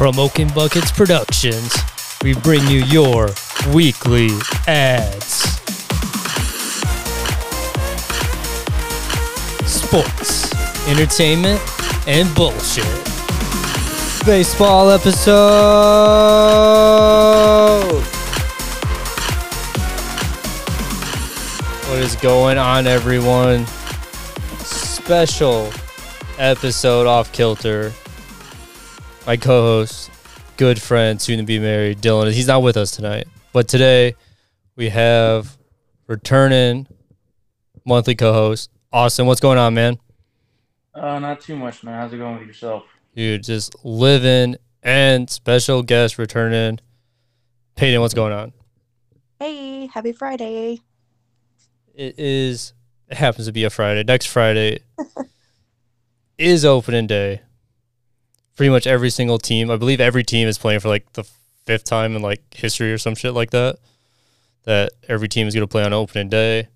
From Oaken Buckets Productions, we bring you your weekly ads. Sports, entertainment, and bullshit. Baseball episode. What is going on, everyone? Special episode off kilter. My co-host, good friend, soon to be married, Dylan. He's not with us tonight, but today we have returning monthly co-host Austin. What's going on, man? Uh, not too much, man. How's it going with yourself? Dude, just living and special guest returning. Peyton, what's going on? Hey, happy Friday. It is. It happens to be a Friday. Next Friday is opening day. Pretty much every single team. I believe every team is playing for like the fifth time in like history or some shit like that. That every team is going to play on opening day.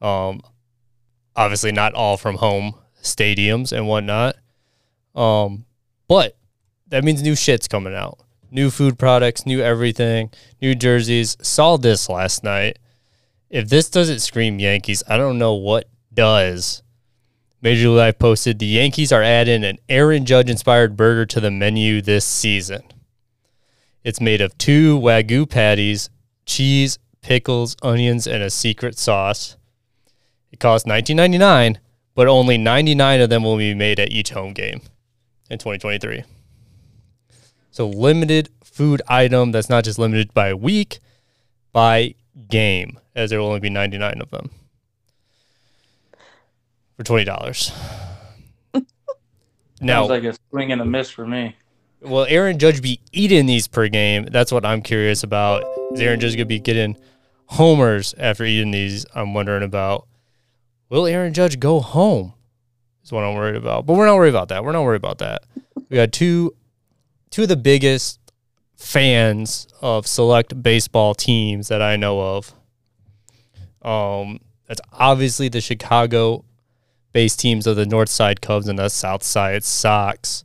Um, obviously not all from home stadiums and whatnot. Um, but that means new shit's coming out. New food products, new everything, new jerseys. Saw this last night. If this doesn't scream Yankees, I don't know what does. Major League Live posted the Yankees are adding an Aaron Judge inspired burger to the menu this season. It's made of two Wagyu patties, cheese, pickles, onions, and a secret sauce. It costs $19.99, but only 99 of them will be made at each home game in 2023. So limited food item that's not just limited by week, by game, as there will only be 99 of them for twenty dollars. now, Sounds like a swing and a miss for me. will Aaron Judge be eating these per game? That's what I'm curious about. Is Aaron Judge gonna be getting homers after eating these? I'm wondering about. Will Aaron Judge go home? Is what I'm worried about. But we're not worried about that. We're not worried about that. We got two, two of the biggest fans of select baseball teams that I know of. Um, that's obviously the Chicago based teams of the North Side Cubs and the South Side Sox.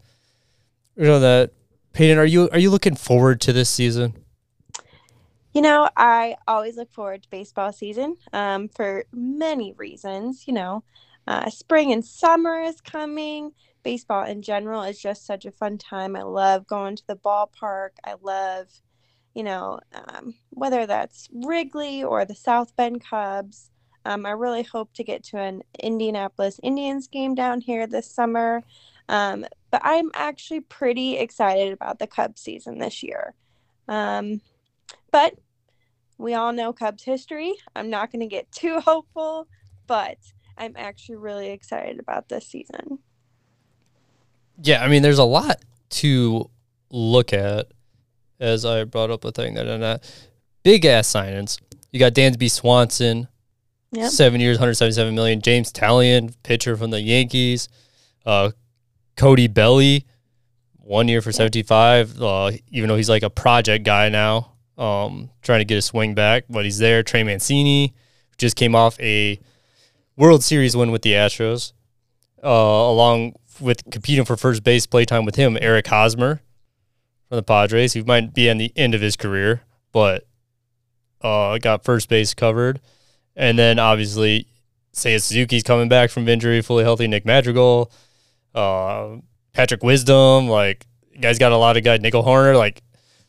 You know that Peyton, are you are you looking forward to this season? You know, I always look forward to baseball season um, for many reasons. You know, uh, spring and summer is coming. Baseball in general is just such a fun time. I love going to the ballpark. I love, you know, um, whether that's Wrigley or the South Bend Cubs. Um, I really hope to get to an Indianapolis Indians game down here this summer. Um, but I'm actually pretty excited about the Cubs season this year. Um, but we all know Cubs history. I'm not going to get too hopeful, but I'm actually really excited about this season. Yeah, I mean, there's a lot to look at. As I brought up a thing that and that big ass signings. You got Dansby Swanson, Yep. seven years, 177 million. Jameson Taillon, pitcher from the Yankees. Uh, Cody Belly, one year for 75. Uh, even though he's like a project guy now, um, trying to get a swing back, but he's there. Trey Mancini just came off a World Series win with the Astros, uh, along with competing for first base playtime with him, Eric Hosmer from the Padres, who might be on the end of his career, but uh, got first base covered. And then obviously, Seiya Suzuki's coming back from injury, fully healthy. Nick Madrigal, uh, Patrick Wisdom, like guys got a lot of guys. Nico Hoerner, like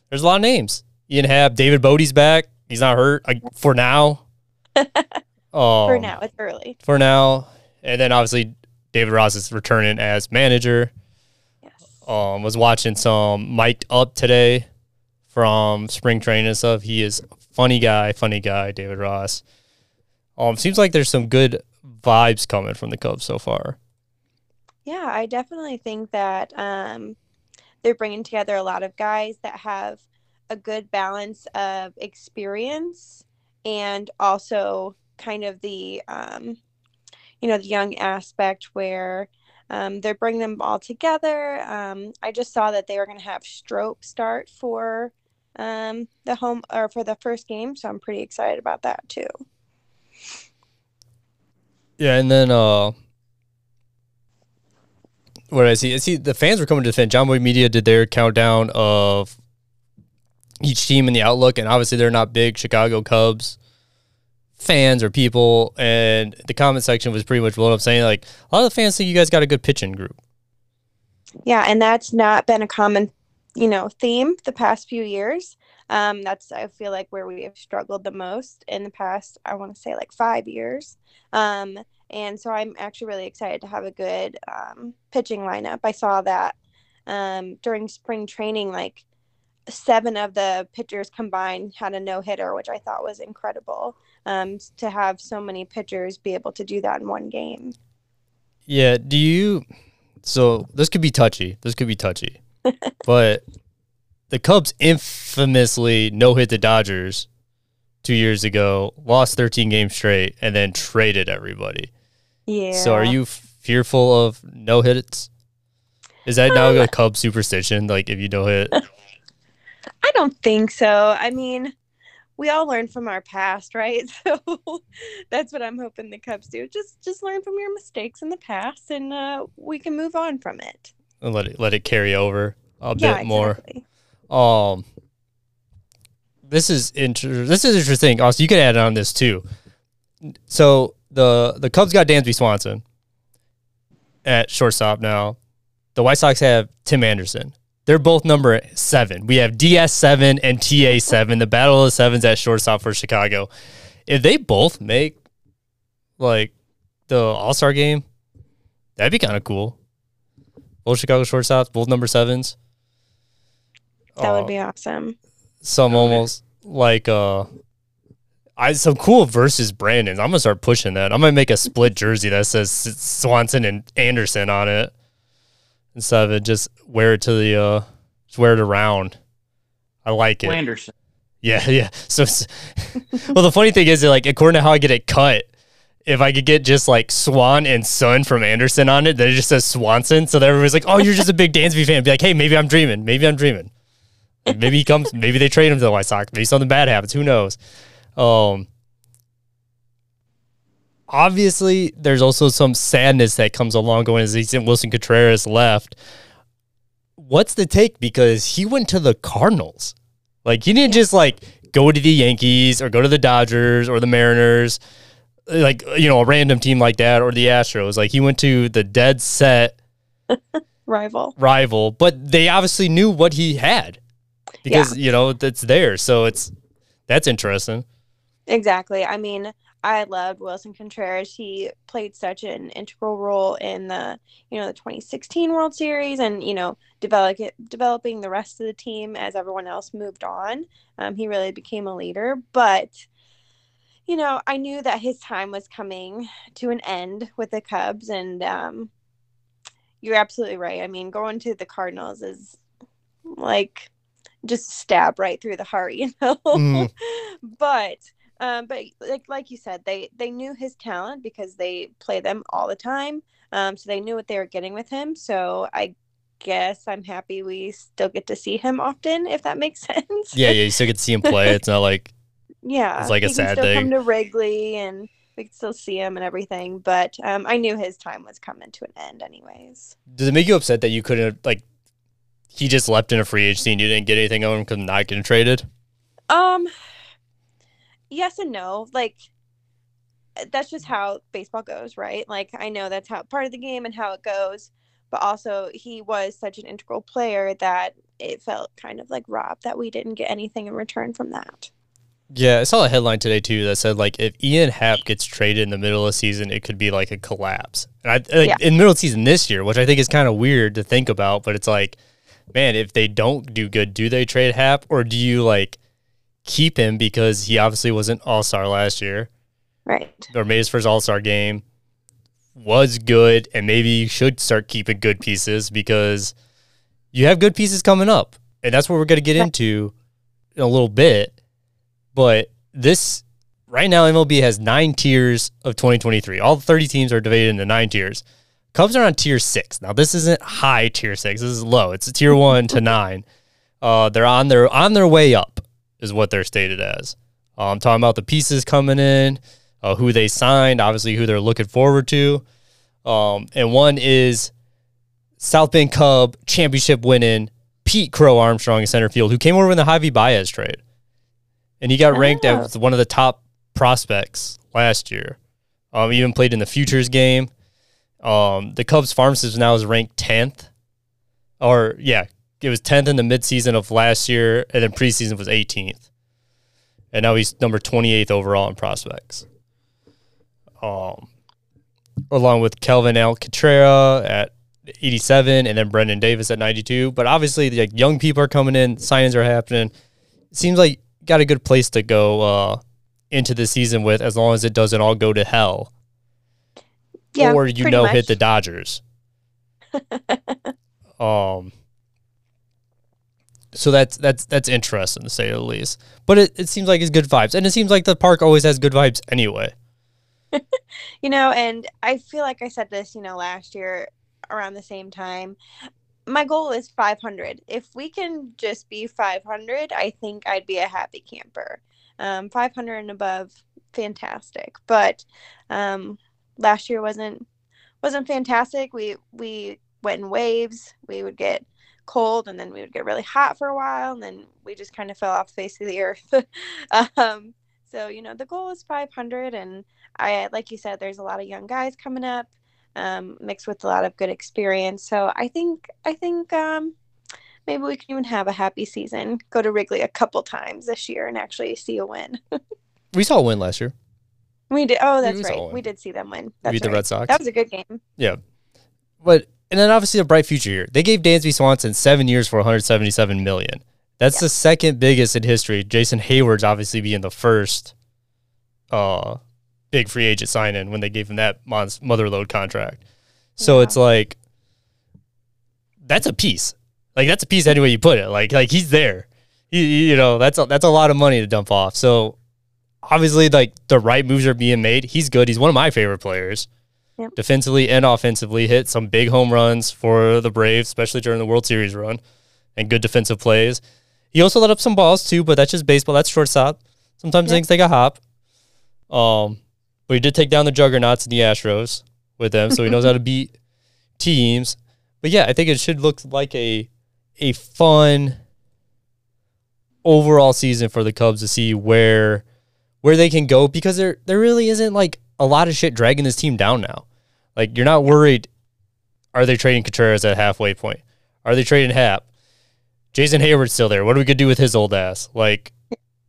there's a lot of names. Ian Happ, David Bote's back. He's not hurt like, for now. um, For now, it's early. For now, and then obviously David Ross is returning as manager. Yes. Um, was watching some mic'd up today from spring training and stuff. He is funny guy, funny guy, David Ross. Um, seems like there's some good vibes coming from the Cubs so far. Yeah, I definitely think that um, they're bringing together a lot of guys that have a good balance of experience and also kind of the um, you know the young aspect where um, they're bringing them all together. Um, I just saw that they were going to have Strope start for um, the home or for the first game, so I'm pretty excited about that too. Yeah, and then uh what I see, I see the fans were coming to defend. Jomboy Media did their countdown of each team in the outlook, and obviously they're not big Chicago Cubs fans or people. And the comment section was pretty much blown up saying like a lot of the fans think you guys got a good pitching group. Yeah, and that's not been a common, you know, theme the past few years. Um, that's I feel like where we have struggled the most in the past. I want to say like five years. Um, and so I'm actually really excited to have a good um, pitching lineup. I saw that um, during spring training, like seven of the pitchers combined had a no hitter, which I thought was incredible. Um, to have so many pitchers be able to do that in one game. Yeah. Do you? So this could be touchy. This could be touchy, but the Cubs infamously no hit the Dodgers two years ago, lost 13 games straight, and then traded everybody. Yeah. So are you fearful of no hits? Is that now a Cub superstition? Like if you no hit, I don't think so. I mean, we all learn from our past, right? So that's what I'm hoping the Cubs do. Just just learn from your mistakes in the past, and uh, we can move on from it. and let it let it carry over a yeah, bit more. exactly. Um, this is inter- This is interesting. Also, you could add on this too. So the the Cubs got Dansby Swanson at shortstop now. The White Sox have Tim Anderson. They're both number seven. We have DS seven and TA seven. The battle of the sevens at shortstop for Chicago. If they both make like the All Star game, that'd be kind of cool. Both Chicago shortstops, both number sevens. That Uh, would be awesome. some almost like uh I some cool versus Brandon's. I'm gonna start pushing that. I'm gonna make a split jersey that says Swanson and Anderson on it instead of it just wear it to the uh just wear it around. I like it. Wanderson. Yeah, yeah. So, well, the funny thing is, that, like, according to how I get it cut, if I could get just like Swan and Son from Anderson on it, then it just says Swanson. So that everybody's like, "Oh, you're just a big Dansby fan." Be like, "Hey, maybe I'm dreaming. Maybe I'm dreaming. Maybe he comes. Maybe they trade him to the White Sox. Maybe something bad happens. Who knows?" Um. Obviously, there's also some sadness that comes along going as Ethan Willson Contreras left. What's the take? Because he went to the Cardinals. Like he didn't just like go to the Yankees or go to the Dodgers or the Mariners, like you know a random team like that or the Astros. Like he went to the dead set Rival. rival, but they obviously knew what he had because you know that's there. So it's that's interesting. Exactly. I mean, I loved Willson Contreras. He played such an integral role in the, you know, the 2016 World Series and, you know, develop developing the rest of the team as everyone else moved on. Um, he really became a leader. But, you know, I knew that his time was coming to an end with the Cubs. And um, you're absolutely right. I mean, going to the Cardinals is like just stab right through the heart, you know? Mm. but um, but like like you said, they they knew his talent because they play them all the time. Um, so they knew what they were getting with him. So I guess I'm happy we still get to see him often, if that makes sense. Yeah, yeah. You still get to see him play. It's not like yeah. It's like a sad still thing. Come to Wrigley and we can still see him and everything. But um, I knew his time was coming to an end, anyways. does it make you upset that you couldn't like he just left in a free agency and you didn't get anything on him because not getting traded? Um, yes and no. Like that's just how baseball goes, right? Like I know that's how part of the game and how it goes, but also he was such an integral player that it felt kind of like robbed that we didn't get anything in return from that. Yeah, I saw a headline today too that said like if Ian Happ gets traded in the middle of the season, it could be like a collapse. And I like Yeah. in the middle of the season this year, which I think is kind of weird to think about, but it's like, man, if they don't do good, do they trade Happ or do you like keep him because he obviously wasn't All Star last year Right. or made his first All Star game, was good, and maybe you should start keeping good pieces because you have good pieces coming up, and that's what we're gonna get Right. into in a little bit. But this right now, MLB has nine tiers of 2023. All 30 teams are divided into nine tiers. Cubs are on tier six. Now this isn't high tier six. This is low. It's a tier one to nine. Uh, they're on their on their way up, is what they're stated as. Uh, I'm talking about the pieces coming in, uh, who they signed, obviously who they're looking forward to. Um, and one is South Bend Cub championship winning Pete Crow-Armstrong in center field, who came over in the Javy Baez trade. And he got ranked as one of the top prospects last year. Um, even played in the futures game. Um, the Cubs farm system now is ranked 10th. Or, yeah, it was 10th in the midseason of last year, and then preseason was 18th. And now he's number 28th overall in prospects. Um, along with Kevin Alcantara at 87 and then Brennen Davis at 92. But obviously, like young people are coming in, signings are happening. Seems like got a good place to go uh, into the season with, as long as it doesn't all go to hell, Yeah, or you know much. hit the Dodgers. um. So that's that's that's interesting to say the least. But it, it seems like it's good vibes, and it seems like the park always has good vibes anyway. You know, and I feel like I said this, you know, last year around the same time. My goal is 500. If we can just be 500, I think I'd be a happy camper. Um, 500 and above, fantastic. But um, last year wasn't wasn't fantastic. We we went in waves. We would get cold, and then we would get really hot for a while, and then we just kind of fell off the face of the earth. um, so you know, the goal is 500, and I like you said, there's a lot of young guys coming up, um, mixed with a lot of good experience. So I think I think um, maybe we can even have a happy season. Go to Wrigley a couple times this year and actually see a win. We saw a win last year. We did. Oh, that's we saw a right. We did see them win. That's beat the right. Red Sox. That was a good game. Yeah, but and then obviously a bright future here. They gave Dansby Swanson seven years for 177 million. That's the second biggest in history. Jason Heyward's obviously being the first uh big free agent sign in when they gave him that mon's motherload contract. So Yeah. it's like that's a piece. Like that's a piece any way you put it. Like like he's there. You, you know, that's a, that's a lot of money to dump off. So obviously like the right moves are being made. He's good. He's one of my favorite players Yep. defensively and offensively, hit some big home runs for the Braves, especially during the World Series run, and good defensive plays. He also let up some balls too, but that's just baseball. That's shortstop. Sometimes Yep. things take a hop. Um, but he did take down the juggernauts in the Astros with them, so he knows how to beat teams. But yeah, I think it should look like a a fun overall season for the Cubs to see where where they can go because there there really isn't like a lot of shit dragging this team down now. Like you're not worried. Are they trading Contreras at halfway point? Are they trading Happ? Jason Heyward's still there. What are we gonna do with his old ass? Like,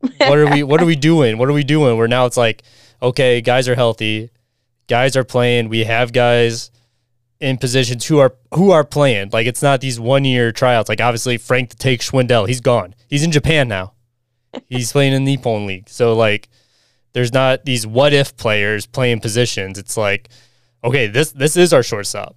what are we? What are we doing? What are we doing? Where now it's like, okay, guys are healthy, guys are playing. We have guys in positions who are who are playing. Like it's not these one year tryouts. Like obviously Frank the Take Schwindel, he's gone. He's in Japan now. He's playing in the Nippon League. So like, there's not these what if players playing positions. It's like, okay, this this is our shortstop.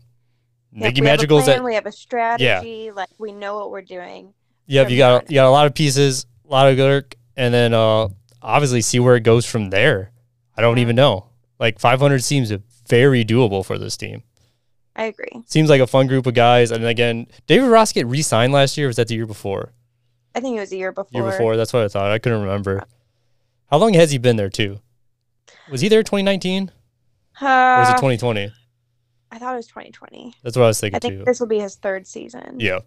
Yep, Mickey we have a Magical's at we have a strategy. yeah. Like we know what we're doing. Yep, you got on. you got a lot of pieces, a lot of work, and then uh obviously see where it goes from there. I don't Yeah. even know. Like 500 seems very doable for this team. I agree. Seems like a fun group of guys. And again, David Ross get re-signed last year. or Was that the year before? I think it was a year before. Year before. That's what I thought. I couldn't remember. How long has he been there too? Was he there 2019 or is it Uh, 2020? I thought it was 2020. That's what I was thinking I think too. this will be his third season. Yeah.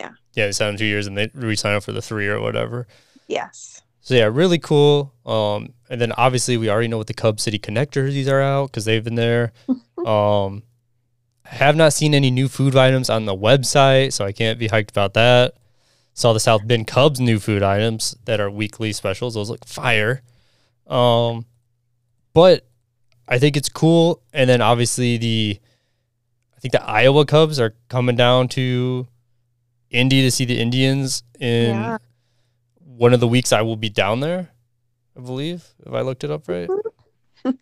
Yeah. Yeah, they signed him two years and they re-signed him for the three or whatever. Yes. So yeah, really cool. Um, and then obviously we already know what the Cub City Connect jerseys are out because they've been there. um, have not seen any new food items on the website, so I can't be hyped about that. Saw the South Bend Cubs new food items that are weekly specials. Those look fire. Um, but I think it's cool. And then obviously the, I think the Iowa Cubs are coming down to Indy to see the Indians in Yeah. one of the weeks I will be down there, I believe, if I looked it up right.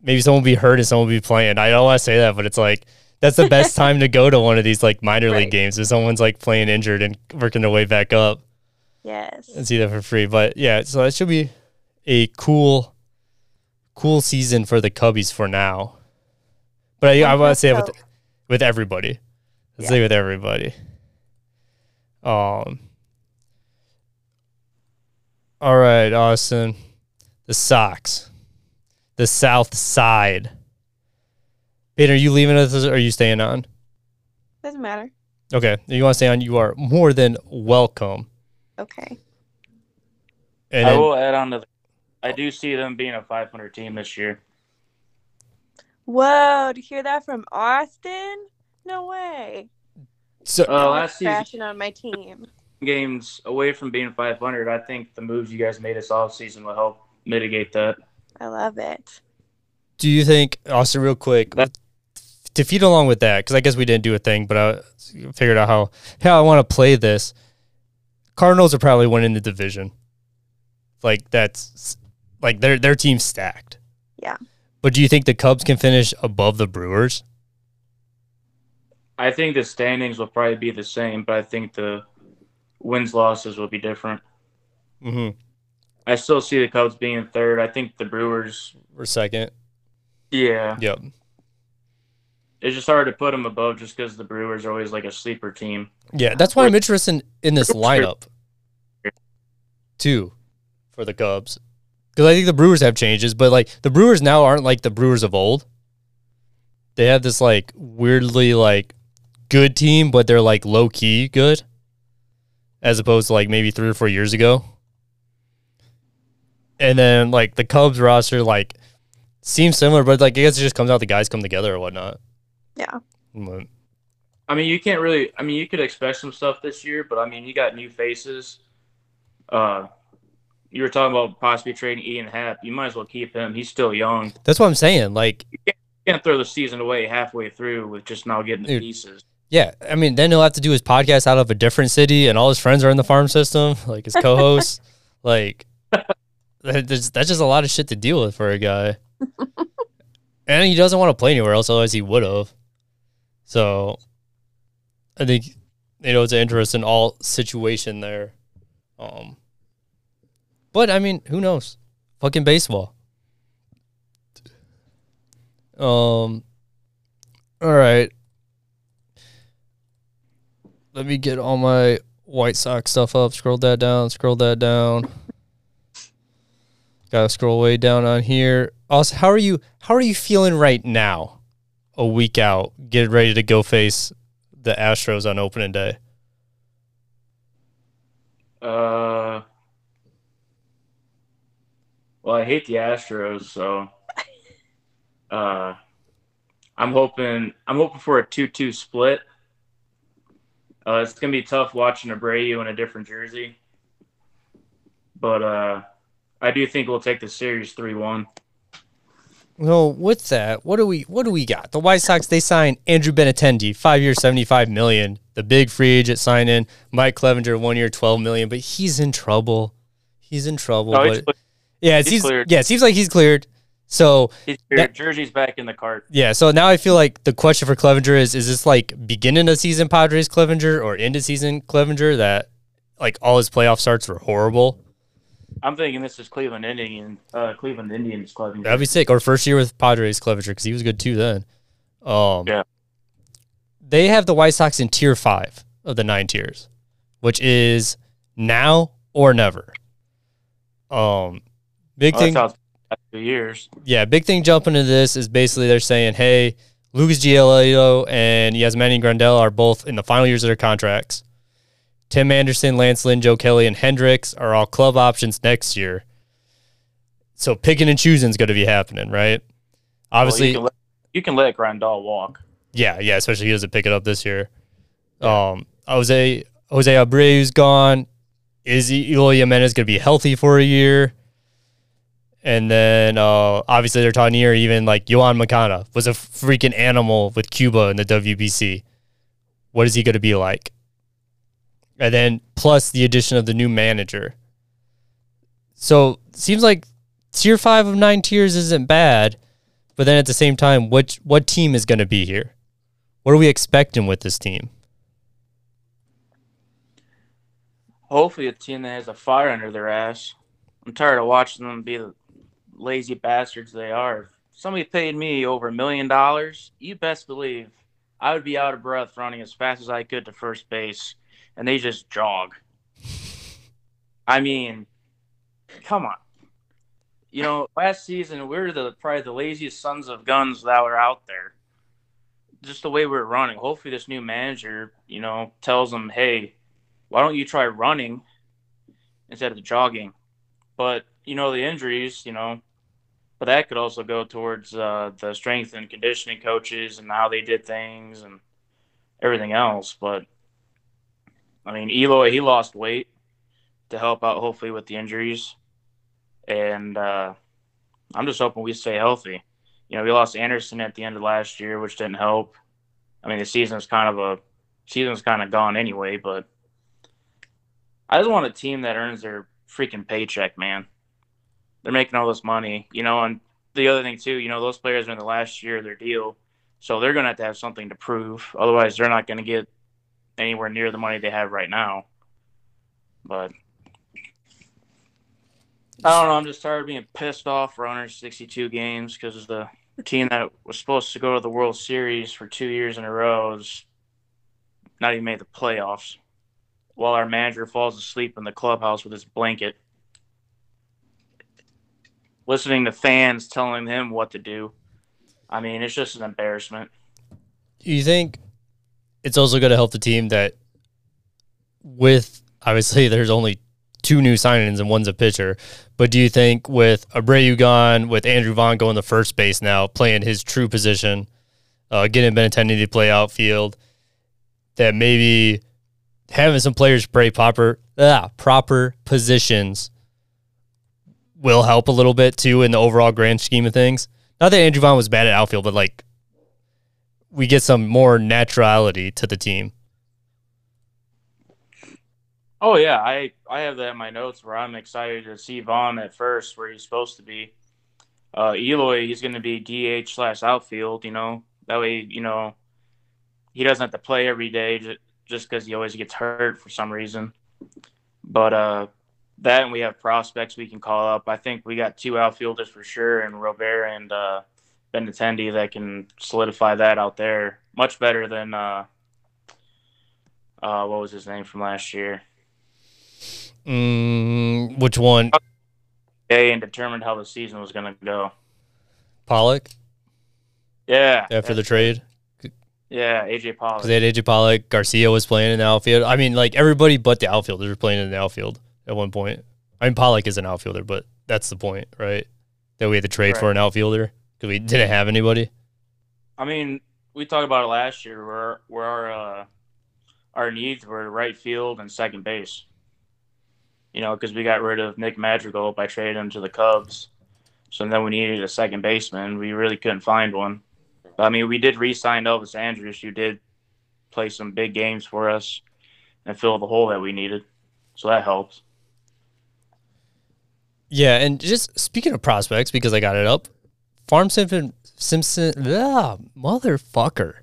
Maybe someone will be hurt and someone will be playing. I don't want to say that, but it's like that's the best time to go to one of these like minor league games if someone's like playing injured and working their way back up Yes. and see that for free. But yeah, so that should be a cool, cool season for the Cubbies for now. But I, I, I want to say it with with everybody. Let's Yeah. say with everybody. Um. All right, Austin. The Sox. The South Side. Ben, are you leaving us or are you staying on? Doesn't matter. Okay, you want to stay on? You are more than welcome. Okay. And I then, will add on to. The, I do see them being a 500 team this year. Whoa! To hear that from Austin? No way. so Uh, No last season, crashing on my team. games away from being 500, I think the moves you guys made this offseason will help mitigate that. I love it. do you think Austin, real quick, That- to feed along with that? Because I guess we didn't do a thing, but I figured out how how I want to play this. Cardinals are probably winning the division. Like that's like their their team's stacked. Yeah. But do you think the Cubs can finish above the Brewers? I think the standings will probably be the same, but I think the wins losses will be different. Mm-hmm. I still see the Cubs being third. I think the Brewers, were second? yeah, Yep. It's just hard to put them above just because the Brewers are always like a sleeper team. Yeah, that's why I'm interested in this lineup too for the Cubs. Because I think the Brewers have changes, but like the Brewers now aren't like the Brewers of old. They have this like weirdly like good team, but they're like low key good, as opposed to like maybe three or four years ago. And then like the Cubs roster like seems similar, but like I guess it just comes out the guys come together or whatnot. Yeah. But- I mean, you can't really. I mean, you could expect some stuff this year, but I mean, you got new faces. Uh, you were talking about possibly trading Ian Happ. You might as well keep him. He's still young. That's what I'm saying. Like You can't throw the season away halfway through with just now getting the Dude. pieces. Yeah, I mean, then he'll have to do his podcast out of a different city, and all his friends are in the farm system, like his co-hosts. like, that's, that's just a lot of shit to deal with for a guy. and he doesn't want to play anywhere else, otherwise he would have. So, I think you know it's an interesting all situation there. Um, but I mean, who knows? Fucking baseball. Um. All right. Let me get all my White Sox stuff up. Scroll that down. Scroll that down. Gotta scroll way down on here. Also, how are you? How are you feeling right now? A week out, get ready to go face the Astros on opening day. Uh, well, I hate the Astros, so uh, I'm hoping I'm hoping for a two-two split. Uh, it's gonna be tough watching Abreu in a different jersey, but uh, I do think we'll take the series three-one. Well, with that, what do we what do we got? The White Sox they signed Andrew Benintendi, five years, seventy five million. The big free agent sign in Mike Clevinger, one year, twelve million. But he's in trouble. He's in trouble. No, but he's, yeah, it he's seems cleared. yeah, it seems like he's cleared. So he's That- jersey's back in the cart. yeah, so now I feel like the question for Clevinger is: Is this like beginning of season Padres Clevinger or end of season Clevinger that like all his playoff starts were horrible? I'm thinking this is Cleveland Indian, uh, Cleveland Indians club. That'd be sick. Or first year with Padres Clevinger because he was good too then. Um, Yeah. They have the White Sox in tier five of the nine tiers, which is now or never. Um, big Oh, thing, that's how it's been two years. yeah, big thing jumping into this is basically they're saying, hey, Lucas Giolito and Yasmani Grandal are both in the final years of their contracts. Tim Anderson, Lance Lynn, Joe Kelly, and Hendriks are all club options next year. So picking and choosing is going to be happening, right? Well, Obviously, you can let, you can let Grandal walk. yeah, yeah, especially he doesn't pick it up this year. Um, Jose Jose Abreu's gone. Is Eloy Jimenez going to be healthy for a year? And then uh, obviously they're talking here even like Yoan Moncada was a freaking animal with Cuba in the WBC. What is he going to be like? And then plus the addition of the new manager. So seems like tier five of nine tiers isn't bad, but then at the same time, what what team is going to be here? What are we expecting with this team? Hopefully, a team that has a fire under their ass. I'm tired of watching them be the lazy bastards they are. If somebody paid me over a million dollars, you best believe I would be out of breath running as fast as I could to first base, and they just jog. I mean, come on. You know, last season we were the probably the laziest sons of guns that were out there. just the way we're running. Hopefully, this new manager, you know, tells them, hey, why don't you try running instead of jogging? But you know, the injuries, you know, but that could also go towards uh, the strength and conditioning coaches and how they did things and everything else. But I mean, Eloy he lost weight to help out, hopefully, with the injuries, and uh, I'm just hoping we stay healthy. You know, we lost Anderson at the end of last year, which didn't help. I mean, the season's kind of a season's kind of gone anyway, but I just want a team that earns their freaking paycheck, man. They're making all this money, you know, and the other thing too, you know, those players are in the last year of their deal, so they're gonna have to have something to prove. Otherwise, they're not gonna get anywhere near the money they have right now. But I don't know. I'm just tired of being pissed off for 162 games because the team that was supposed to go to the World Series for two years in a row is not even made the playoffs. While our manager falls asleep in the clubhouse with his blanket, listening to fans telling him what to do. I mean, it's just an embarrassment. Do you think it's also going to help the team that with obviously there's only two new signings and one's a pitcher. But do you think with Abreu gone, with Andrew Vaughn going to first base now, playing his true position, uh, getting Benintendi to play outfield, that maybe having some players play proper ah, proper positions will help a little bit too in the overall grand scheme of things. Not that Andrew Vaughn was bad at outfield, but like we get some more naturality to the team. Oh yeah, I I have that in my notes where I'm excited to see Vaughn at first where he's supposed to be. Uh, Eloy, he's going to be DH slash outfield. You know that way, you know he doesn't have to play every day just because he always gets hurt for some reason. But uh, that and we have prospects we can call up. I think we got two outfielders for sure, and Rivera and uh, Benintendi that can solidify that out there much better than uh, uh, what was his name from last year. Mm, which one? Day and determined how the season was going to go. Pollock. Yeah. After the trade. Yeah, AJ Pollock. Because they had AJ Pollock, Garcia was playing in the outfield. I mean, like everybody but the outfielders were playing in the outfield at one point. I mean, Pollock is an outfielder, but that's the point, right? That we had to trade right. for an outfielder because we didn't have anybody. I mean, we talked about it last year, where where our uh, our needs were right field and second base you know, because we got rid of Nick Madrigal by trading him to the Cubs. So then we needed a second baseman. We really couldn't find one. But, I mean, we did re-sign Elvis Andrus, who did play some big games for us and fill the hole that we needed. So that helps. Yeah, and just speaking of prospects, because I got it up, Farm Simpson Simpson, ah, motherfucker,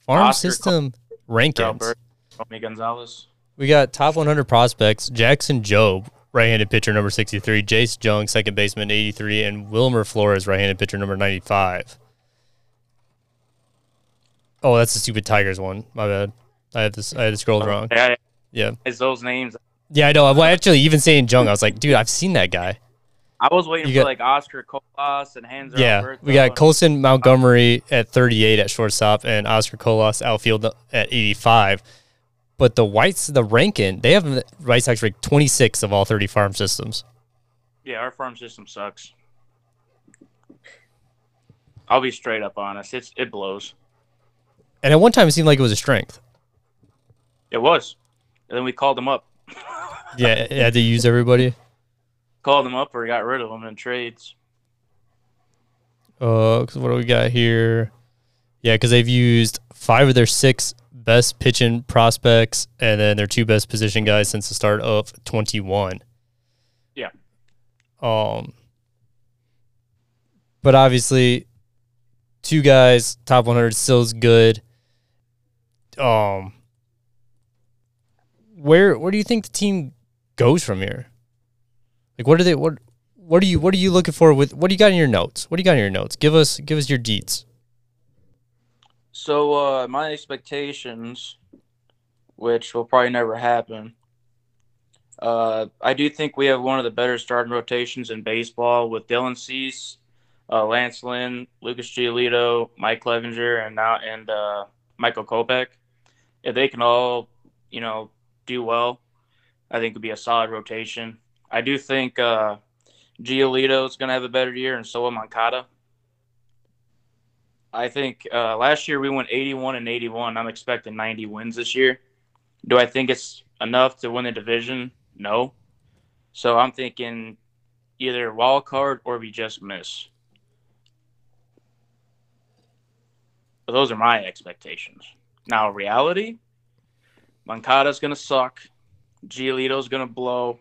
Farm Oscar System Col- rankings. Tony Gonzalez. We got top 100 prospects: Jackson Jobe, right-handed pitcher number 63; Jace Jung, second baseman 83; and Wilmer Flores, right-handed pitcher number 95. Oh, that's the stupid Tigers one. My bad. I had this. I had this scrolled wrong. Yeah, yeah. It's those names. Yeah, I know. Well, actually, even saying Jung, I was like, dude, I've seen that guy. I was waiting you for got, like Oscar Colas and Hanser. Yeah, Alberto we got Colson Montgomery at 38 at shortstop and Oscar Colas outfield at 85. But the Whites, the ranking, they have the White Sox ranked 26 of all 30 farm systems. Yeah, our farm system sucks. I'll be straight up honest. It's it blows. And at one time, it seemed like it was a strength. It was. And then we called them up. yeah, had to use everybody. Called them up or got rid of them in trades. Uh, cause what do we got here? Yeah, because they've used five of their six best pitching prospects and then their two best position guys since the start of 21. Yeah. Um but obviously two guys top 100 still is good. Um where where do you think the team goes from here? Like what are they what what are you what are you looking for with what do you got in your notes? What do you got in your notes? Give us give us your deets. So uh, my expectations, which will probably never happen, uh, I do think we have one of the better starting rotations in baseball with Dylan Cease, uh, Lance Lynn, Lucas Giolito, Mike Clevinger, and now and uh, Michael Kopech. If they can all, you know, do well, I think it'd be a solid rotation. I do think uh, Giolito is going to have a better year, and so will Moncada. I think uh, last year we went 81 and 81. I'm expecting 90 wins this year. Do I think it's enough to win the division? No. So I'm thinking either wild card or we just miss. But those are my expectations. Now, reality, Moncada's going to suck. Giolito's going to blow.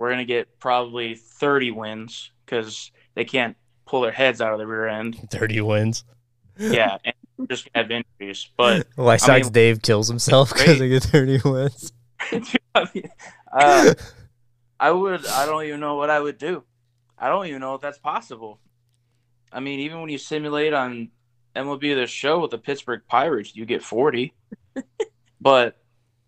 We're going to get probably 30 wins because they can't pull their heads out of the rear end. 30 wins. Yeah, and just have injuries. But White I Sox mean- Dave kills himself because they get 30 wins. I, mean, uh, I would. I don't even know what I would do. I don't even know if that's possible. I mean, even when you simulate on MLB The Show with the Pittsburgh Pirates, you get forty. but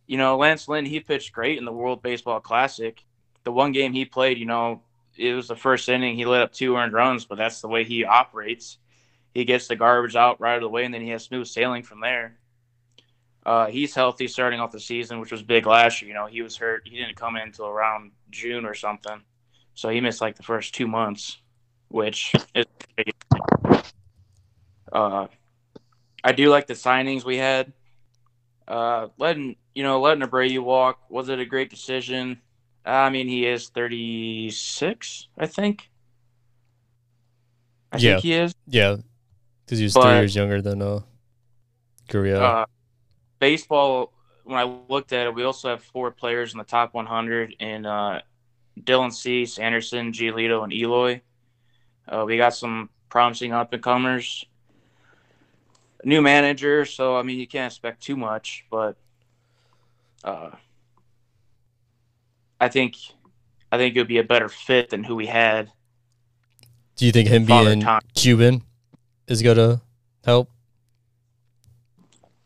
you know, Lance Lynn, he pitched great in the World Baseball Classic. The one game he played, you know, it was the first inning. He lit up two earned runs, but that's the way he operates. He gets the garbage out right away, and then he has smooth sailing from there. Uh, he's healthy starting off the season, which was big last year. You know, he was hurt. He didn't come in until around June or something. So he missed like the first two months, which is uh, I do like the signings we had. Uh, letting you know, letting Abreu walk was it a great decision? I mean, he is thirty six, I think. I Yeah. think he is. Yeah, because he was But- three years younger than uh, Korea. Uh, baseball. When I looked at it, we also have four players in the top 100 in uh, Dylan Cease, Anderson, Giolito, and Eloy. Uh, we got some promising up and comers. New manager, so I mean you can't expect too much, but uh, I think I think it would be a better fit than who we had. Do you think him Father being Time. Cuban is gonna help?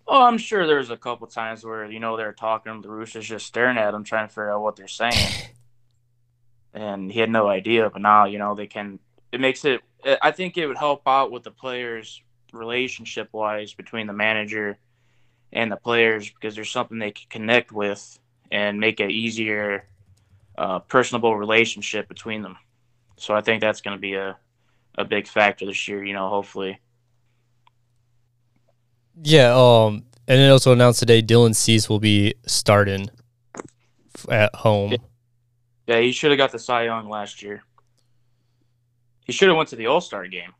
Oh, I'm sure there's a couple times where you know they're talking, the Roosters just staring at him, trying to figure out what they're saying, and he had no idea. But now you know they can. It makes it. Eh, I think it would help out with the players relationship wise between the manager and the players because there's something they can connect with and make it easier, uh, personable relationship between them. So I think that's going to be a a big factor this year. You know, hopefully. Yeah. Um, and it also announced today Dylan Cease will be starting at home. Yeah. Yeah, he should have got the Cy Young last year. He should have went to the All Star game.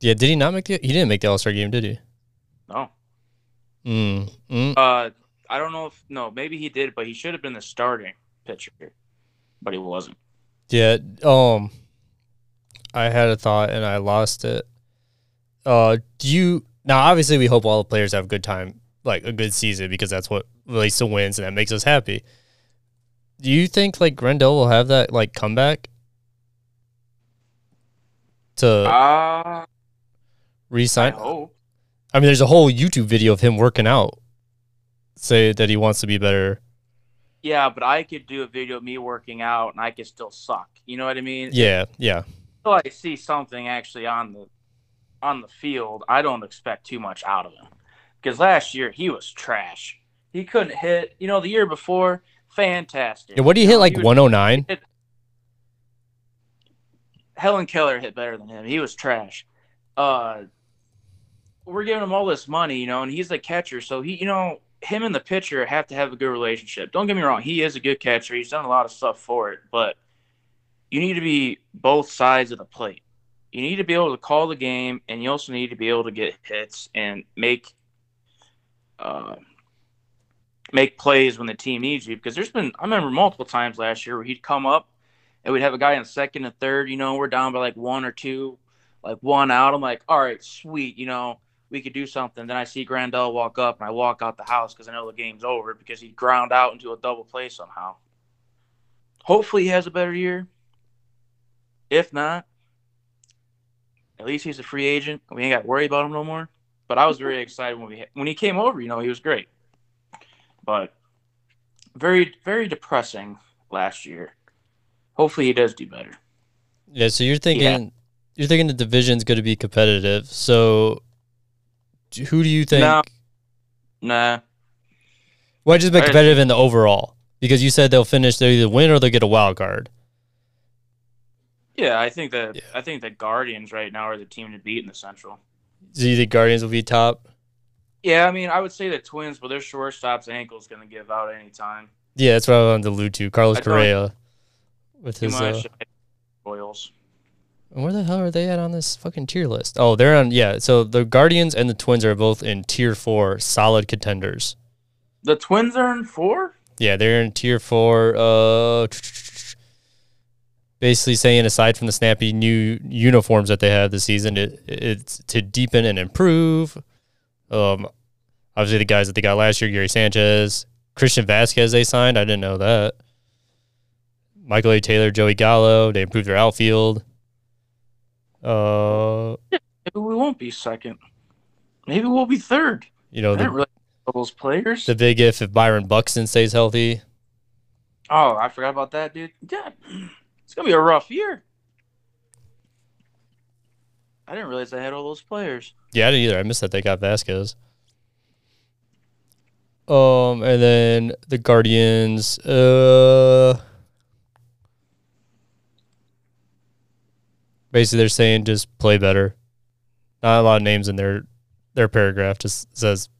Yeah. Did he not make the? He didn't make the All Star game, did he? No, Mm. mm. uh, I don't know if no, maybe he did, but he should have been the starting pitcher, but he wasn't. Yeah. Um, I had a thought and I lost it. Uh, do you now? Obviously, we hope all the players have a good time, like a good season, because that's what leads to wins and that makes us happy. Do you think like Grandal will have that like comeback to Uh, I hope. I mean, there's a whole YouTube video of him working out, say that he wants to be better. Yeah, but I could do a video of me working out and I could still suck. You know what I mean? Yeah, yeah, Until I see something actually on the on the field, I don't expect too much out of him. Because last year he was trash. He couldn't hit. You know, the year before, fantastic. yeah. What do you hit like 109? Helen Keller hit better than him. He was trash. Uh, we're giving him all this money, you know, and he's the catcher, so he, you know, him and the pitcher have to have a good relationship. Don't get me wrong, he is a good catcher. He's done a lot of stuff for it, but you need to be both sides of the plate. You need to be able to call the game, and you also need to be able to get hits and make uh, make plays when the team needs you. Because there's been, I remember multiple times last year where he'd come up and we'd have a guy in second and third. You know, we're down by like one or two, like one out. I'm like, all right, sweet. You know, we could do something. Then I see Grandal walk up, and I walk out the house because I know the game's over because he ground out into a double play somehow. Hopefully, he has a better year. If not, at least he's a free agent. We ain't got to worry about him no more. But I was very excited when we when he came over. You know, he was great. But very very depressing last year. hopefully he does do better. Yeah, so you're thinking you're thinking the division's going to be competitive. So d- who do you think No. Nah, Why just be competitive in the overall? Because you said they'll finish They'll either win or they'll get a wild card. yeah, I think that Yeah. I think the Guardians right now are the team to beat in the Central. Do you think Guardians will be top? Yeah, I mean, I would say the Twins, but their shortstop's ankle's going to give out any time. Yeah, that's what I wanted to allude to. Carlos Correa with his uh, Royals. Where the hell are they at on this fucking tier list? Oh, they're on yeah, so the Guardians and the Twins are both in tier 4 solid contenders. The Twins are in four. Yeah, they're in tier four. Uh, basically saying aside from the snappy new uniforms that they have this season, it, it's to deepen and improve. Um, obviously the guys that they got last year, Gary Sanchez, Christian Vázquez, they signed. I didn't know that. Michael A. Taylor, Joey Gallo, they improved their outfield. Uh, Maybe we won't be second. Maybe we'll be third. you know I the, really those players. the big if if Byron Buxton stays healthy. oh, I forgot about that, dude. Yeah, it's gonna be a rough year. I didn't realize they had all those players. Yeah, I didn't either. I missed that they got Vázquez. Um, and then the Guardians. Uh, basically, they're saying just play better. Not a lot of names in their their paragraph. Just says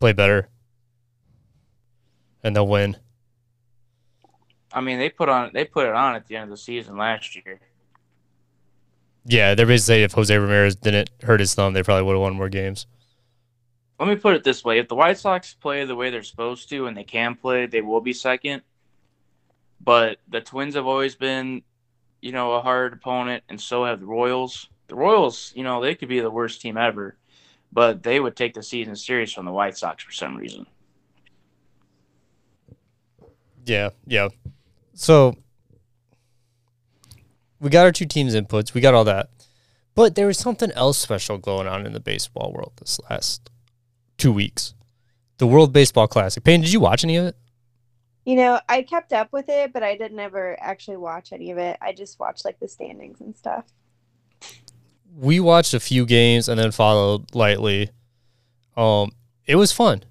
play better, and they'll win. I mean, they put on they put it on at the end of the season last year. Yeah, they're basically saying if Jose Ramirez didn't hurt his thumb, they probably would have won more games. Let me put it this way: if the White Sox play the way they're supposed to and they can play, they will be second. But the Twins have always been, you know, a hard opponent, and so have the Royals. The Royals, you know, they could be the worst team ever, but they would take the season serious from the White Sox for some reason. Yeah, yeah. So we got our two teams' inputs. We got all that. But there was something else special going on in the baseball world this last two weeks. The World Baseball Classic. Payne, did you watch any of it? You know, I kept up with it, but I did never actually watch any of it. I just watched like the standings and stuff. We watched a few games and then followed lightly. Um, it was fun.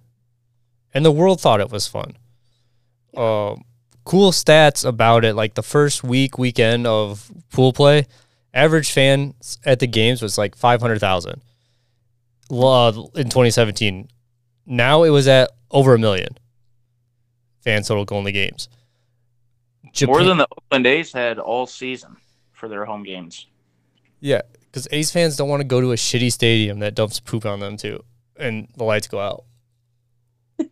And the world thought it was fun. Um, cool stats about it. Like the first week, weekend of pool play, average fans at the games was like 500,000 uh, in 2017. Now it was at over a million fans total going to games. More than the Oakland A's had all season for their home games. Yeah, because A's fans don't want to go to a shitty stadium that dumps poop on them too, and the lights go out.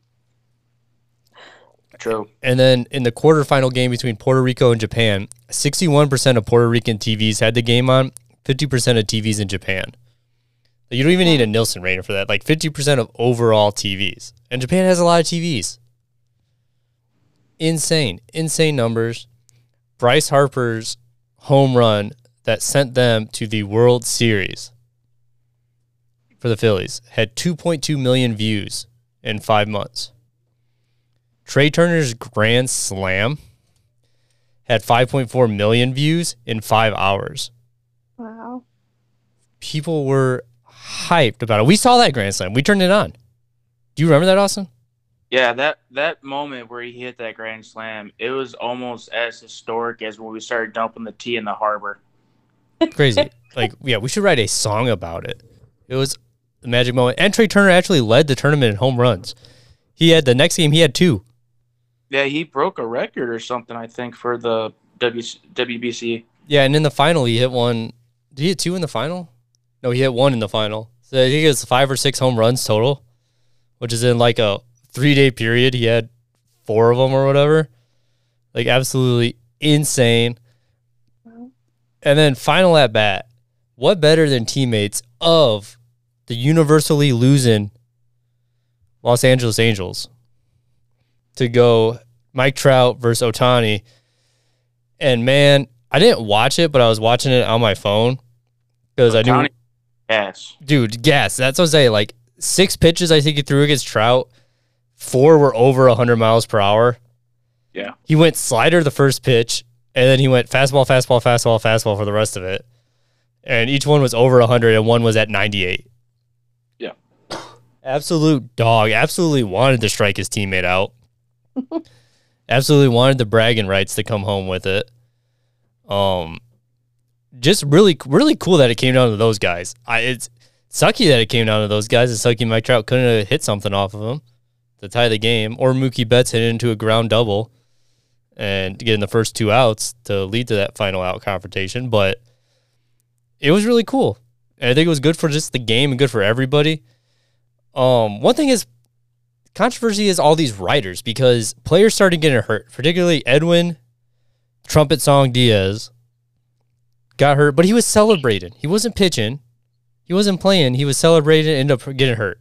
True. And then in the quarterfinal game between Puerto Rico and Japan, 61% of Puerto Rican TVs had the game on, 50% of TVs in Japan. You don't even need a Nielsen rating for that. Like 50% of overall TVs. And Japan has a lot of TVs. Insane, insane numbers. Bryce Harper's home run that sent them to the World Series for the Phillies had 2.2 million views in five months. Trea Turner's Grand Slam had 5.4 million views in five hours. Wow. People were hyped about it. We saw that Grand Slam. We turned it on. Do you remember that, Austin? Yeah, that that moment where he hit that grand slam, it was almost as historic as when we started dumping the tea in the harbor. Crazy. like, yeah, we should write a song about it. It was the magic moment. And Trea Turner actually led the tournament in home runs. He had the next game, he had two. Yeah, he broke a record or something, I think, for the w, WBC. Yeah, and in the final, he hit one. Did he hit two in the final? No, he hit one in the final. So I think it's five or six home runs total, which is in like a three day period. He had four of them or whatever. Like absolutely insane. And then final at bat. What better than teammates of the universally losing Los Angeles Angels to go Mike Trout versus Ohtani? And man, I didn't watch it, but I was watching it on my phone because I knew, Ohtani- Yes. dude, gas. That's what I say. Like six pitches, I think he threw against Trout. Four were over 100 miles per hour. Yeah. He went slider the first pitch, and then he went fastball, fastball, fastball, fastball for the rest of it, and each one was over 100, and one was at 98. Yeah. absolute dog. Absolutely wanted to strike his teammate out. absolutely wanted the bragging rights to come home with it. Um, just really, really cool that it came down to those guys. I it's sucky that it came down to those guys. It's sucky Mike Trout couldn't have hit something off of him to tie the game, or Mookie Betts hit into a ground double and getting the first two outs to lead to that final out confrontation. But it was really cool. And I think it was good for just the game and good for everybody. Um, one thing is controversy is all these writers because players started getting hurt, particularly Edwin Trumpet Song Diaz got hurt, but he was celebrating. He wasn't pitching. He wasn't playing. He was celebrating ended up getting hurt.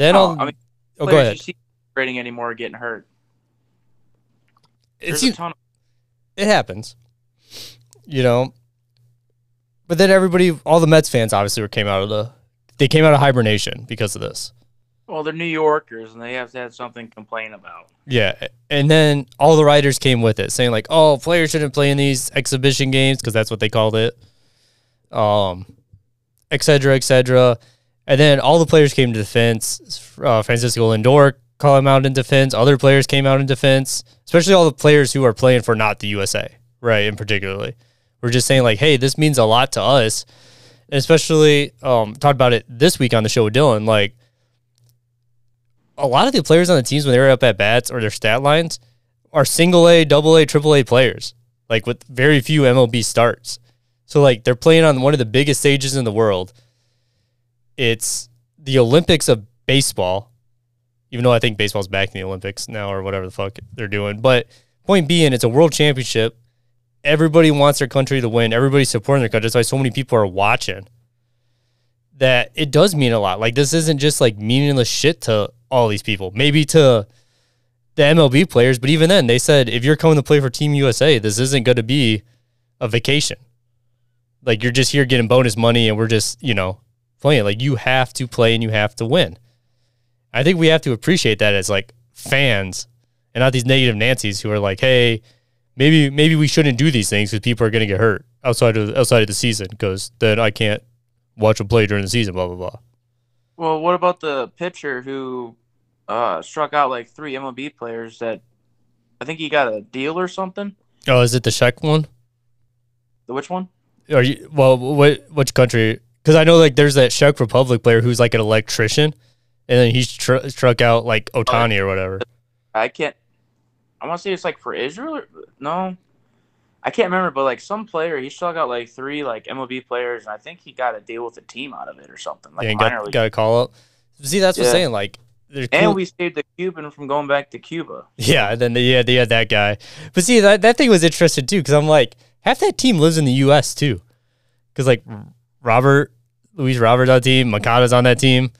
Then I'll, I mean, oh, go ahead. You see rating anymore getting hurt. It's, There's a ton of it happens, you know. But then everybody, all the Mets fans, obviously, were came out of the, they came out of hibernation because of this. well, they're New Yorkers and they have to have something to complain about. Yeah, and then all the writers came with it, saying like, "Oh, players shouldn't play in these exhibition games because that's what they called it." Um, et cetera, et cetera. And then all the players came to defense. Uh, Francisco Lindor called him out in defense. Other players came out in defense, especially all the players who are playing for not the USA, right? In particularly, we're just saying like, "Hey, this means a lot to us." And especially um, talked about it this week on the show with Dylan. Like, a lot of the players on the teams when they were up at bats or their stat lines are single A, double A, triple A players, like with very few MLB starts. So like they're playing on one of the biggest stages in the world. It's the Olympics of baseball, even though I think baseball's back in the Olympics now or whatever the fuck they're doing. But point being, it's a world championship. Everybody wants their country to win. Everybody's supporting their country. That's why so many people are watching. That it does mean a lot. Like this isn't just like meaningless shit to all these people. Maybe to the MLB players, but even then, they said if you're coming to play for Team USA, this isn't going to be a vacation. Like you're just here getting bonus money, and we're just you know playing. Like you have to play and you have to win. I think we have to appreciate that as like fans, and not these negative Nancy's who are like, hey, maybe maybe we shouldn't do these things because people are going to get hurt outside of outside of the season because then I can't watch them play during the season. Blah blah blah. Well, what about the pitcher who uh, struck out like three MLB players that I think he got a deal or something? Oh, is it the Czech one? The which one? Are you well? What which country? Because I know like there's that Czech Republic player who's like an electrician, and then he tr- struck out oh, like Ohtani or whatever. I can't. I want to say it's like for Israel. Or, no, I can't remember. But like some player, he struck out like three like MLB players, and I think he got a deal with a team out of it or something. Like Yeah, got, got a call up. See, that's what I'm saying. Like, there's and cool- we saved the Cuban from going back to Cuba. yeah, then they, yeah, they had that guy. But see, that that thing was interesting too, because I'm like, half that team lives in the U.S. too, because like Robert, Luis Robert's on the team, Moncada's on that team,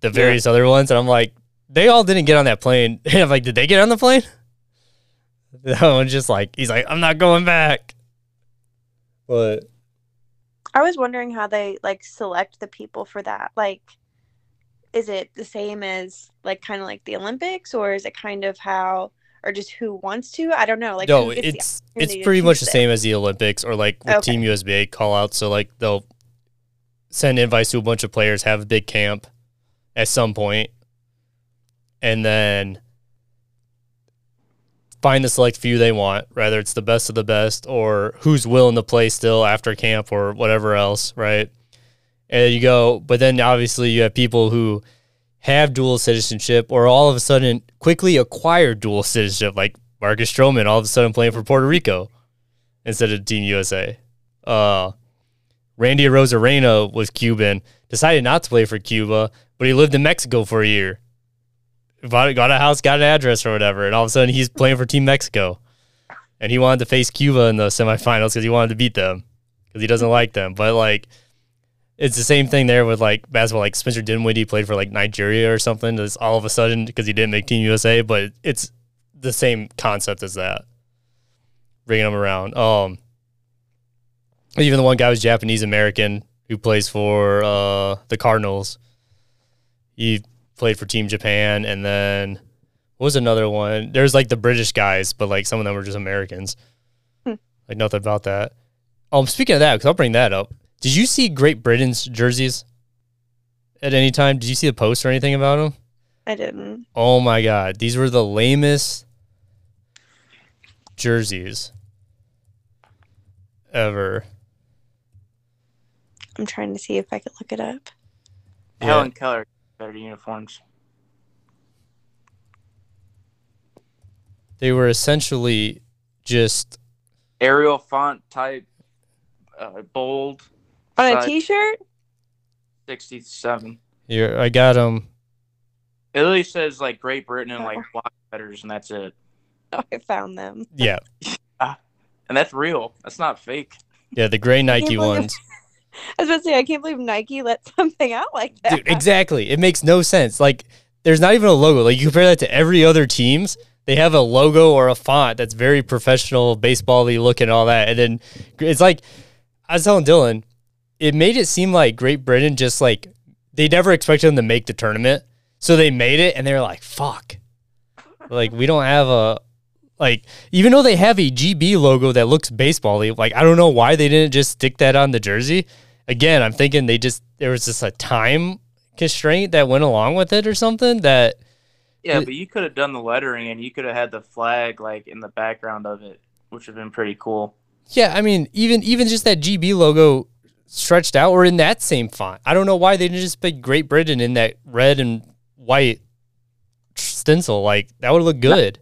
the various other ones, and I'm like, they all didn't get on that plane. And I'm like, did they get on the plane? That one's just like, he's like, I'm not going back. But I was wondering how they like select the people for that. Like, is it the same as like kind of like the Olympics, or is it kind of how, or just who wants to? I don't know. Like, no, who the it's it's pretty much the choose it? same as the Olympics or like with Okay. Team USA call out. So like they'll send invites to a bunch of players, have a big camp at some point, and then find the select few they want, whether it's the best of the best or who's willing to play still after camp or whatever else, right? And you go, but then obviously you have people who have dual citizenship or all of a sudden quickly acquire dual citizenship, like Marcus Stroman all of a sudden playing for Puerto Rico instead of Team USA. Uh, Randy Arozarena was Cuban, decided not to play for Cuba, but he lived in Mexico for a year. Got, a house, got an address or whatever, and all of a sudden he's playing for Team Mexico. And he wanted to face Cuba in the semifinals because he wanted to beat them because he doesn't like them. But like, it's the same thing there with like basketball. Like Spencer Dinwiddie played for like Nigeria or something. Just all of a sudden because he didn't make Team USA, but it's the same concept as that. Bringing them around. Um, even the one guy was Japanese American who plays for uh, the Cardinals. He played for Team Japan and then what was another one? There's like the British guys, but like some of them were just Americans. Hmm. Like nothing about that. Um, speaking of that, because I'll bring that up. Did you see Great Britain's jerseys at any time? Did you see the post or anything about them? I didn't. Oh my god, these were the lamest jerseys ever. I'm trying to see if I could look it up. Yeah. Helen Keller better uniforms. They were essentially just Arial font type, uh, bold, On a size t-shirt? 67. here. I got them. It literally says like Great Britain in like block letters, and that's it. Oh, I found them. Yeah, And that's real. That's not fake. yeah, the gray Nike believe- ones. I I can't believe Nike let something out like that. Dude, exactly. It makes no sense. Like, there's not even a logo. Like, you compare that to every other teams, they have a logo or a font that's very professional, baseball-y looking, all that. And then it's like, I was telling Dylan, it made it seem like Great Britain just like they never expected them to make the tournament, so they made it, and they were like, "Fuck." Like we don't have a like even though they have a GB logo that looks baseball-y, like I don't know why they didn't just stick that on the jersey. Again, I'm thinking they just there was just a time constraint that went along with it or something that Yeah, It- but you could have done the lettering, and you could have had the flag like in the background of it, which would have been pretty cool. yeah, I mean even even just that GB logo stretched out or in that same font. I don't know why they didn't just put Great Britain in that red and white stencil. Like that would look good.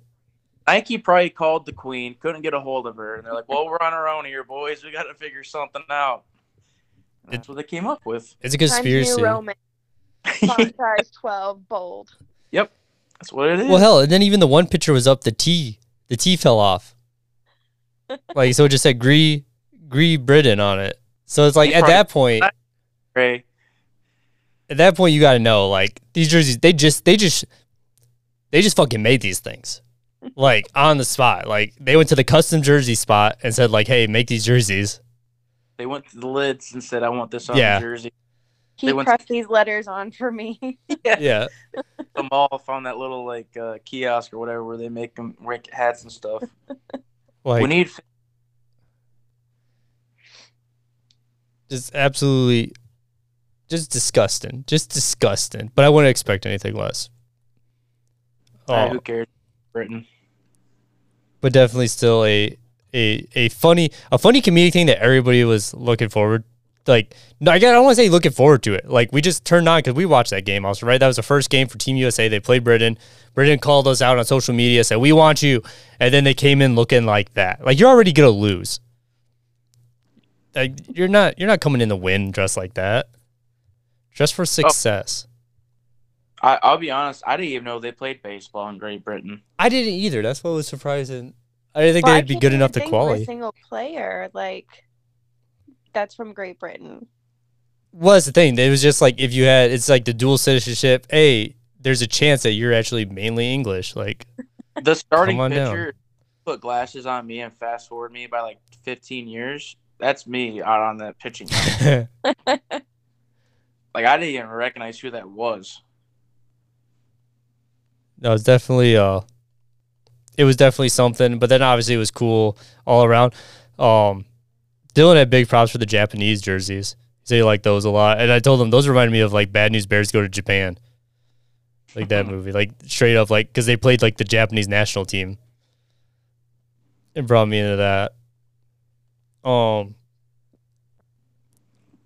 Nike probably called the queen, couldn't get a hold of her, and they're like, "Well, we're on our own here, boys. We got to figure something out." And That's what they came up with. It's a Times conspiracy. New Roman. Font size 12, bold. Yep. That's what it is. Well, hell, and then even the one picture was up. The T, the T fell off. like so, it just said "Gree Gree Britain" on it. So it's like He at that point, Ray. at that point, you got to know like these jerseys. They just they just they just fucking made these things like on the spot. Like they went to the custom jersey spot and said like, "Hey, make these jerseys." They went to the lids and said, "I want this on Yeah. the jersey." He They went- pressed these letters on for me. Yeah, yeah. The mall found that little like uh, kiosk or whatever where they make them make hats and stuff. like we need just absolutely, just disgusting, just disgusting. But I wouldn't expect anything less. uh, Oh. who cares, Britain. but definitely still a a a funny a funny comedic thing that everybody was looking forward. Like, no, I got- I don't want to say looking forward to it. Like, we just turned on because we watched that game also, right? That was the first game for Team USA. They played Britain. Britain called us out on social media, said we want you, and then they came in looking like that. Like, you're already gonna lose. Like, you're not you're not coming in to win dressed like that. Just for oh. success. I, I'll be honest. I didn't even know they played baseball in Great Britain. I didn't either. That's what was surprising. I didn't think Well, they'd be good enough to think a qualify. single player like that's from Great Britain. was the thing. It was just like if you had, it's like the dual citizenship. Hey, there's a chance that you're actually mainly English. Like, The starting on down. pitcher put glasses on me and fast forward me by like 15 years. That's me out on the pitching. like I didn't even recognize who that was. no, it's definitely uh, it was definitely something. But then obviously it was cool all around. Um, Dylan had big props for the Japanese jerseys. He liked those a lot, and I told him those reminded me of like Bad News Bears go to Japan, like that movie, like straight up like because they played like the Japanese national team. It brought me into that. Um,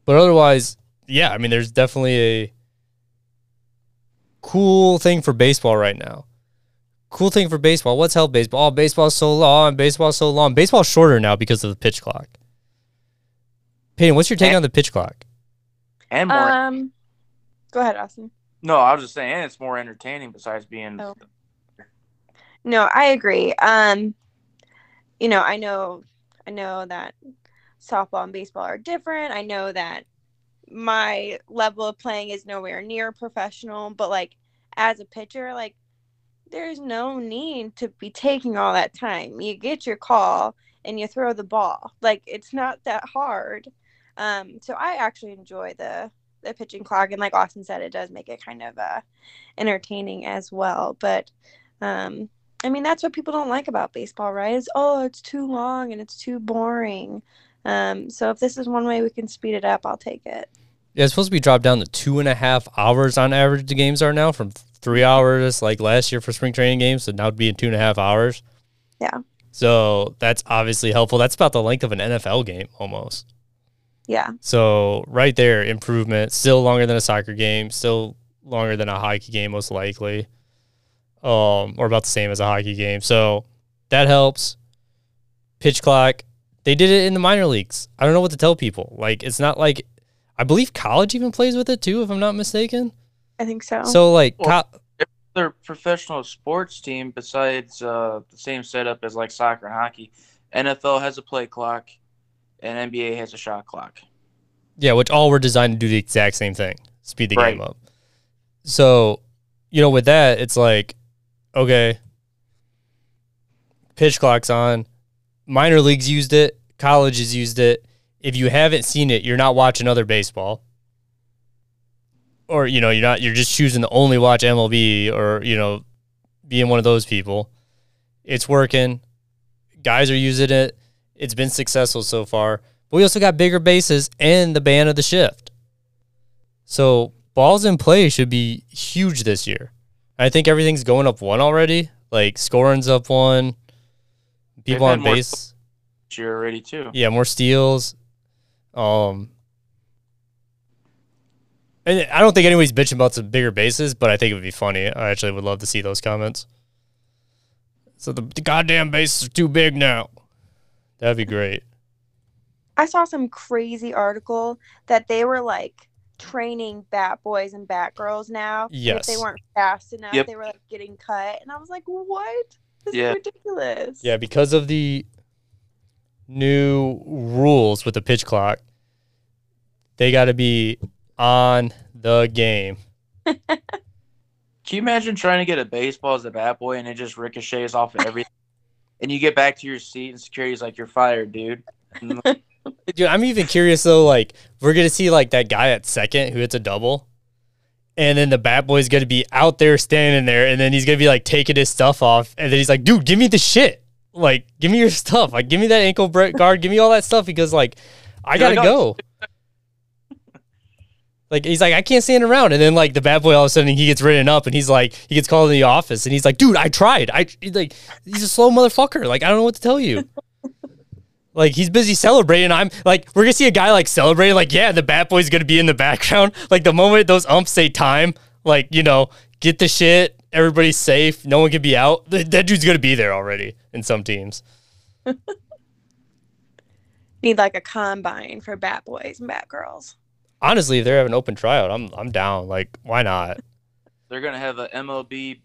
but otherwise, yeah, I mean, there's definitely a cool thing for baseball right now. Cool thing for baseball. What's held baseball? Oh, baseball's so long. Baseball's so long. Baseball's shorter now because of the pitch clock. Peyton, what's your take on the pitch clock? And more. Um Go ahead, Austin. no, I was just saying it's more entertaining besides being. Oh. No, I agree. Um, you know, I know, I know that softball and baseball are different. I know that my level of playing is nowhere near professional, but like as a pitcher, like there's no need to be taking all that time. You get your call and you throw the ball. Like it's not that hard. Um, so I actually enjoy the the pitching clock, and like Austin said, it does make it kind of uh entertaining as well. But Um, I mean, that's what people don't like about baseball, right? Is oh, it's too long and it's too boring. Um, so if this is one way we can speed it up, I'll take it. Yeah, it's supposed to be dropped down to two and a half hours on average. The games are now from three hours like last year for spring training games, so now it'd be in two and a half hours. Yeah. So that's obviously helpful. That's about the length of an NFL game almost. Yeah. So right there, improvement. Still longer than a soccer game. Still longer than a hockey game, most likely. Um, or about the same as a hockey game. So that helps. Pitch clock. They did it in the minor leagues. I don't know what to tell people. Like it's not like I believe college even plays with it too, if I'm not mistaken. I think so. So like Well, co- Their professional sports team, besides uh, the same setup as like soccer and hockey, NFL has a play clock, and NBA has a shot clock. Yeah, which all were designed to do the exact same thing, speed the Right. game up. So, you know, with that, it's like, okay, pitch clock's on. Minor leagues used it, colleges used it. If you haven't seen it, you're not watching other baseball. Or, you know, you're not you're just choosing to only watch MLB or, you know, being one of those people. It's working. Guys are using it. It's been successful so far. But we also got bigger bases and the ban of the shift. So balls in play should be huge this year. I think everything's going up one already. Like scoring's up one. People on more base. This year already too. Yeah, more steals. Um and I don't think anybody's bitching about some bigger bases, but I think it would be funny. I actually would love to see those comments. So the, the goddamn bases are too big now. That'd be great. I saw some crazy article that they were like training bat boys and bat girls now. and If they weren't fast enough, Yep. they were like getting cut. And I was like, what? This Yeah. is ridiculous. Yeah, because of the new rules with the pitch clock, they got to be on the game. Can you imagine trying to get a baseball as a bat boy and it just ricochets off of everything? and you get back to your seat and security's like, "You're fired, dude." Dude, I'm even curious though. Like, we're gonna see like that guy at second who hits a double, and then the bat boy's gonna be out there standing there, and then he's gonna be like taking his stuff off, and then he's like, "Dude, give me the shit. Like, give me your stuff. Like, give me that ankle guard. Give me all that stuff because like, I gotta go." Like he's like, I can't stand around, and then like the bad boy all of a sudden he gets written up, and he's like, he gets called in the office, and he's like, dude, I tried, I he's like, he's a slow motherfucker. Like I don't know what to tell you. Like he's busy celebrating. I'm like, we're gonna see a guy like celebrating. Like, yeah, the bad boy's gonna be in the background. Like the moment those umps say time, like you know, get the shit. Everybody's safe. No one can be out. That dude's gonna be there already in some teams. Need like a combine for bat boys and bat girls. Honestly, if they're having open tryout, I'm I'm down. Like, why not? they're gonna have a MLB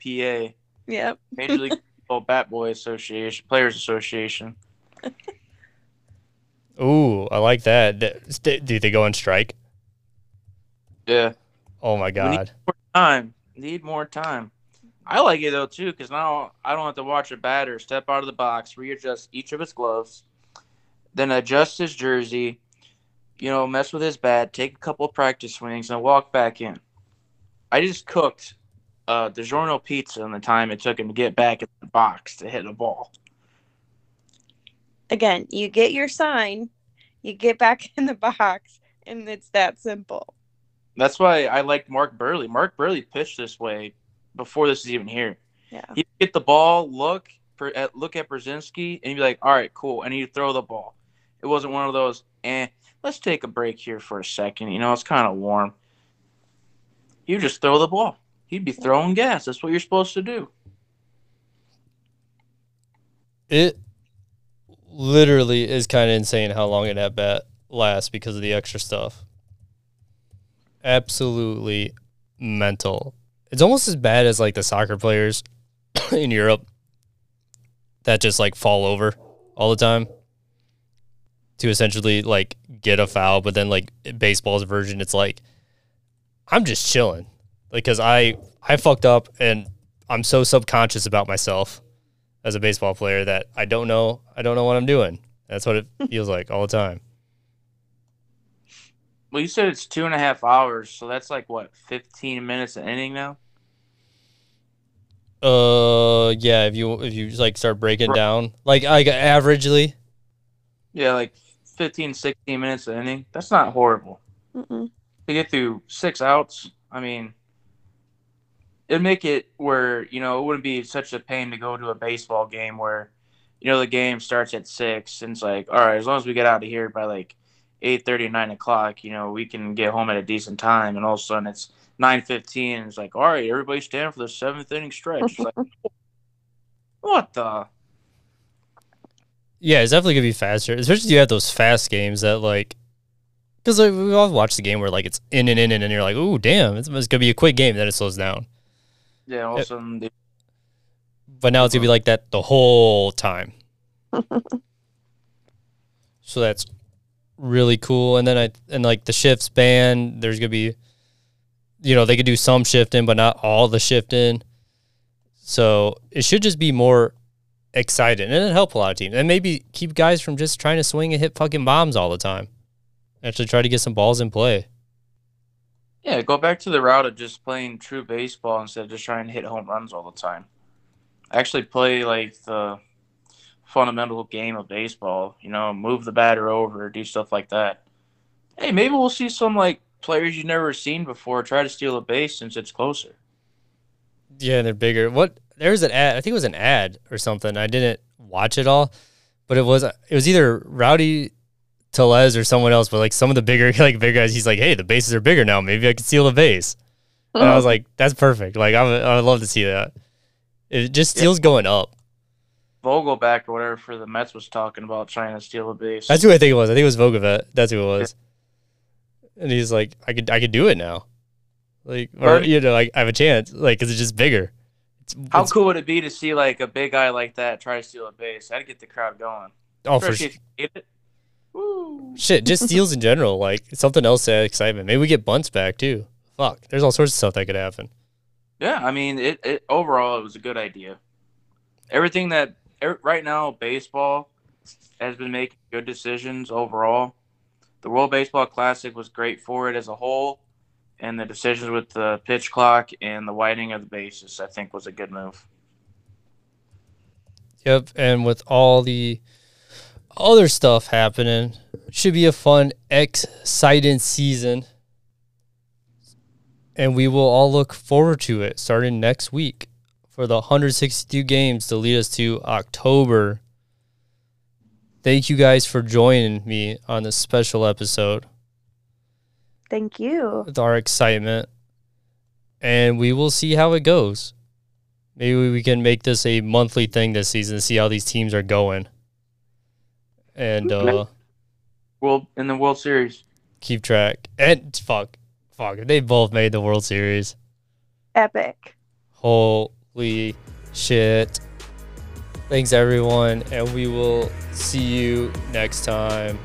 BBPA, Yep. Major League Baseball Bat Boy Association, Players Association. Ooh, I like that. Th- Do they go on strike? Yeah, Oh my need- god. time. Need more time. I like it though too, because now I don't have to watch a batter step out of the box, readjust each of his gloves, then adjust his jersey, you know, mess with his bat, take a couple of practice swings, and walk back in. I just cooked uh, DiGiorno pizza in the time it took him to get back in the box to hit a ball. Again, you get your sign, you get back in the box, and it's that simple. That's why I liked Mark Buehrle. Mark Buehrle pitched this way before this is even here. Yeah. He'd get the ball, look per, at, look at Pierzynski, and he'd be like, "All right, cool," and he'd throw the ball. It wasn't one of those, "Eh, let's take a break here for a second. You know, it's kind of warm." You just throw the ball. He'd be throwing gas. That's what you're supposed to do. It literally is kind of insane how long an at bat lasts because of the extra stuff. Absolutely mental. It's almost as bad as like the soccer players in Europe that just like fall over all the time to essentially like get a foul, but then like baseball's version, it's like I'm just chilling, like because I I fucked up and I'm so subconscious about myself as a baseball player that I don't know I don't know what I'm doing. That's what it feels like all the time. Well, you said it's two and a half hours, so that's like what, 15 minutes an inning now? Uh, yeah. If you if you just, like start breaking Right. down, like like averagely, Yeah, like 15, 16 minutes an inning. That's not horrible. Mm-mm. to get through six outs, I mean, it'd make it where, you know, it wouldn't be such a pain to go to a baseball game where, you know, the game starts at six and it's like, all right, as long as we get out of here by like 8 9 o'clock, you know, we can get home at a decent time. And all of a sudden it's 9.15 and it's like, all right, everybody stand for the seventh inning stretch. It's like, what the? yeah, it's definitely gonna be faster. Especially if you have those fast games that like, because like, we all watched the game where like it's in and in and, and you're like, oh damn, it's, it's gonna be a quick game. Then it slows down. Yeah, all of a sudden, they- But now it's gonna be like that the whole time. so that's really cool. And then I and like the shifts ban, there's gonna be, you know, they could do some shifting, but not all the shifting. So it should just be more exciting and it help a lot of teams. And maybe keep guys from just trying to swing and hit fucking bombs all the time. Actually try to get some balls in play. yeah, go back to the route of just playing true baseball instead of just trying to hit home runs all the time. Actually, play like the fundamental game of baseball. You know, move the batter over, do stuff like that. Hey, maybe we'll see some like players you've never seen before try to steal a base since it's closer. Yeah, they're bigger. What there's an ad. I think it was an ad or something. I didn't watch it all, but it was it was either Rowdy Tellez or someone else. But like some of the bigger like big guys, he's like, hey, the bases are bigger now. Maybe I can steal a base. And I was oh. like, that's perfect. Like I would, I would love to see that. It just Yeah. steals going up. Vogelbach or whatever for the Mets was talking about trying to steal a base. That's who I think it was. I think it was Vogovet. That's who it was. And he's like, I could I could do it now. Like or you know, like I have a chance. Like, cause it's just bigger. It's, How it's- cool would it be to see like a big guy like that try to steal a base? That'd get the crowd going. Oh, for Especially if you get it. Woo. Shit, just steals in general, like something else to add excitement. Maybe we get bunts back too. Fuck, there's all sorts of stuff that could happen. Yeah, I mean, it, it overall it was a good idea. Everything that right now baseball has been making good decisions overall. The World Baseball Classic was great for it as a whole, and the decisions with the pitch clock and the widening of the bases, I think, was a good move. Yep, and with all the other stuff happening, should be a fun, exciting season. And we will all look forward to it starting next week for the 162 games to lead us to October. Thank you guys for joining me on this special episode. Thank you. with our excitement, and we will see how it goes. Maybe we can make this a monthly thing this season, to see how these teams are going, and uh, World in the World Series. keep track. And fuck, fuck, they both made the World Series. Epic. Holy shit! Thanks everyone, and we will see you next time.